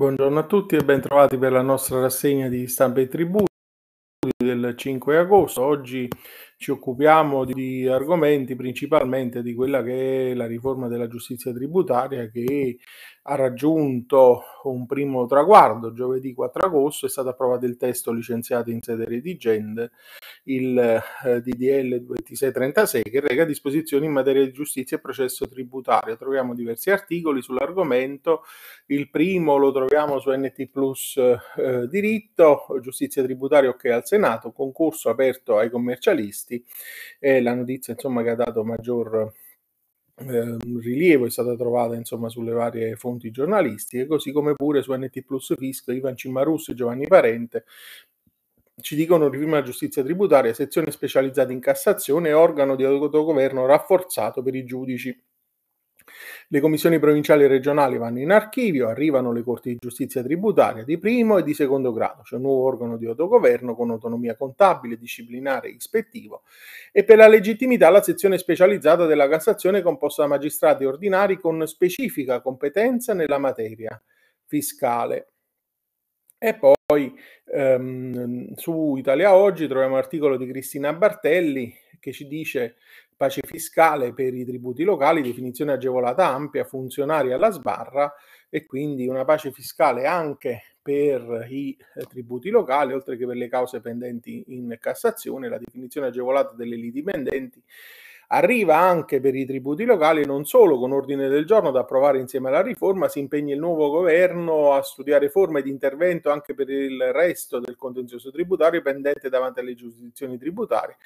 Buongiorno a tutti e bentrovati per la nostra rassegna di stampa e tributi del 5 agosto. Oggi ci occupiamo di argomenti principalmente di quella che è la riforma della giustizia tributaria che ha raggiunto un primo traguardo. Giovedì 4 agosto è stato approvato il testo licenziato in sede redigente, il eh, DDL 2636, che reca disposizioni in materia di giustizia e processo tributario. Troviamo diversi articoli sull'argomento. Il primo lo troviamo su NT Plus eh, diritto, giustizia tributaria ok al Senato, concorso aperto ai commercialisti e la notizia insomma, che ha dato maggior eh, rilievo è stata trovata insomma, sulle varie fonti giornalistiche, così come pure su NT Plus Fisco, Ivan Cimarus e Giovanni Parente ci dicono riprima la giustizia tributaria, sezione specializzata in Cassazione organo di autogoverno rafforzato per i giudici. Le commissioni provinciali e regionali vanno in archivio, arrivano le corti di giustizia tributaria di primo e di secondo grado, cioè un nuovo organo di autogoverno con autonomia contabile, disciplinare e ispettivo, e per la legittimità la sezione specializzata della Cassazione composta da magistrati ordinari con specifica competenza nella materia fiscale. E poi ehm, su Italia Oggi troviamo un articolo di Cristina Bartelli che ci dice pace fiscale per i tributi locali, definizione agevolata ampia, funzionari alla sbarra e quindi una pace fiscale anche per i eh, tributi locali, oltre che per le cause pendenti in Cassazione, la definizione agevolata delle liti pendenti Arriva anche per i tributi locali, non solo con ordine del giorno da approvare insieme alla riforma, si impegna il nuovo governo a studiare forme di intervento anche per il resto del contenzioso tributario pendente davanti alle giurisdizioni tributarie,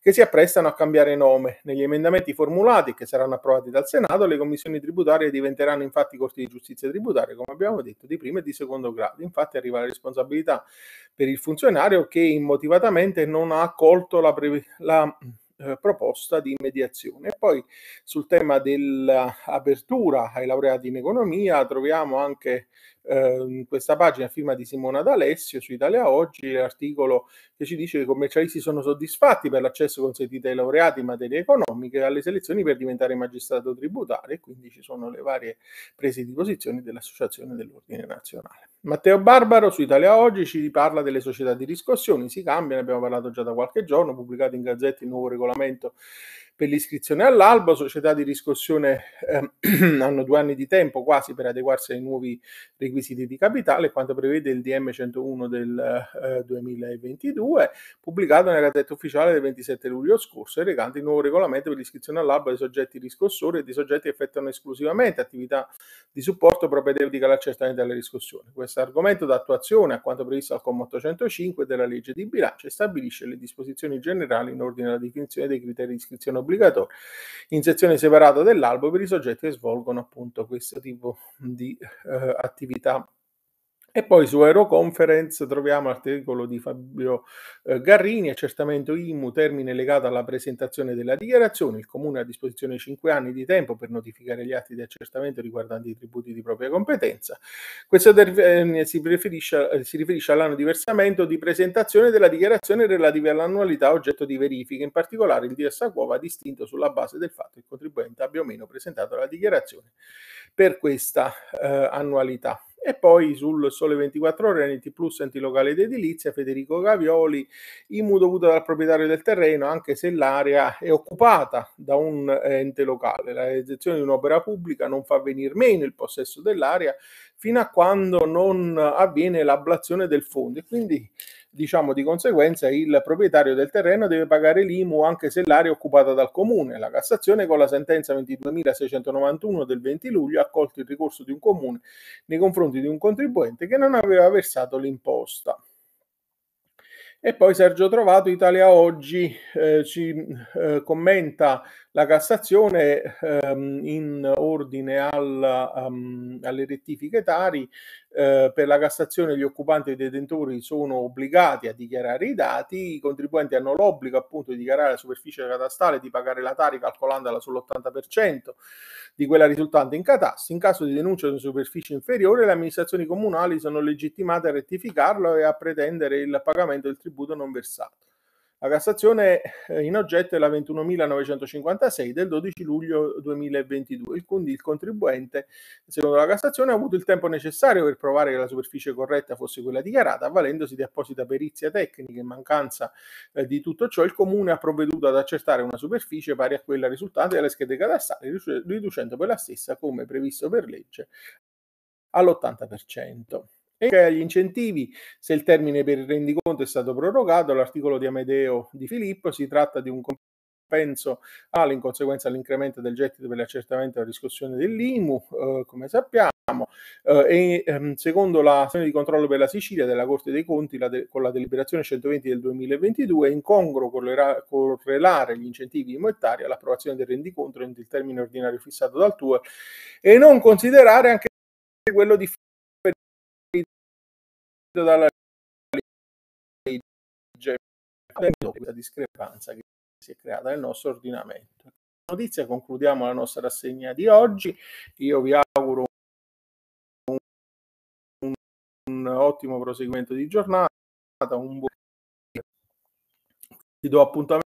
che si apprestano a cambiare nome. Negli emendamenti formulati, che saranno approvati dal Senato, le commissioni tributarie diventeranno infatti corti di giustizia tributaria, come abbiamo detto, di primo e di secondo grado. Infatti arriva la responsabilità per il funzionario che immotivatamente non ha accolto la, pre- la eh, proposta di mediazione. E poi sul tema dell'apertura ai laureati in economia troviamo anche in questa pagina firma di Simona D'Alessio su Italia Oggi l'articolo che ci dice che i commercialisti sono soddisfatti per l'accesso consentito ai laureati in materie economiche alle selezioni per diventare magistrato tributario e quindi ci sono le varie prese di posizione dell'Associazione dell'Ordine Nazionale. Matteo Barbaro su Italia Oggi ci parla delle società di riscossioni, si cambiano, abbiamo parlato già da qualche giorno, pubblicato in Gazzetta il nuovo regolamento per l'iscrizione all'albo, società di riscossione eh, hanno due anni di tempo quasi per adeguarsi ai nuovi requisiti di capitale, quanto prevede il DM 101 del eh, 2022, pubblicato nella Gazzetta Ufficiale del 27 luglio scorso e recante il nuovo regolamento per l'iscrizione all'albo dei soggetti riscossori e di soggetti che effettuano esclusivamente attività di supporto propedeutica all'accertamento delle riscossioni. Questo argomento dà attuazione a quanto previsto al comma 805 della legge di bilancio e stabilisce le disposizioni generali in ordine alla definizione dei criteri di iscrizione obbligatorio in sezione separata dell'albo per i soggetti che svolgono appunto questo tipo di eh, attività e poi su Aeroconference troviamo l'articolo di Fabio eh, Garrini, accertamento IMU, termine legato alla presentazione della dichiarazione. Il Comune ha a disposizione 5 anni di tempo per notificare gli atti di accertamento riguardanti i tributi di propria competenza. Questo termine si, eh, si riferisce all'anno di versamento di presentazione della dichiarazione relativa all'annualità oggetto di verifica. In particolare il DS Quo va distinto sulla base del fatto che il contribuente abbia o meno presentato la dichiarazione per questa eh, annualità. E poi sul Sole 24 Ore, NT Plus, enti locali ed edilizia, Federico Gavioli, IMU dovuto dal proprietario del terreno, anche se l'area è occupata da un ente locale. La realizzazione di un'opera pubblica non fa venire meno il possesso dell'area fino a quando non avviene l'ablazione del fondo e quindi diciamo di conseguenza il proprietario del terreno deve pagare l'IMU anche se l'area è occupata dal comune. La Cassazione con la sentenza 22.691 del 20 luglio ha accolto il ricorso di un comune nei confronti di un contribuente che non aveva versato l'imposta. E poi Sergio Trovato, Italia Oggi, eh, ci eh, commenta la Cassazione ehm, in ordine al, um, alle rettifiche tari. Eh, per la Cassazione gli occupanti e i detentori sono obbligati a dichiarare i dati, i contribuenti hanno l'obbligo appunto di dichiarare la superficie catastale e di pagare la tari calcolandola sull'80% di quella risultante in catasto. In caso di denuncia di una superficie inferiore, le amministrazioni comunali sono legittimate a rettificarlo e a pretendere il pagamento del tributo non versato. La Cassazione eh, in oggetto è la 21.956 del 12 luglio 2022, quindi il contribuente, secondo la Cassazione, ha avuto il tempo necessario per provare che la superficie corretta fosse quella dichiarata, avvalendosi di apposita perizia tecnica. In mancanza eh, di tutto ciò, il Comune ha provveduto ad accertare una superficie pari a quella risultante dalle schede catastali, riducendo per la stessa, come previsto per legge, all'80%. E agli incentivi, se il termine per il rendiconto è stato prorogato, l'articolo di Amedeo di Filippo si tratta di un compenso annuale in conseguenza dell'incremento del gettito per l'accertamento e la riscossione dell'IMU, eh, come sappiamo, eh, e ehm, secondo l'azione di controllo per la Sicilia della Corte dei Conti la de- con la deliberazione 120 del 2022 è incongruo correla- correlare gli incentivi immobiliari all'approvazione del rendiconto entro il termine ordinario fissato dal TUE e non considerare anche quello di dalla legge questa discrepanza che si è creata nel nostro ordinamento. Notizia, concludiamo la nostra rassegna di oggi. Io vi auguro un, un, un ottimo proseguimento di giornata, un buon... Ti do appuntamento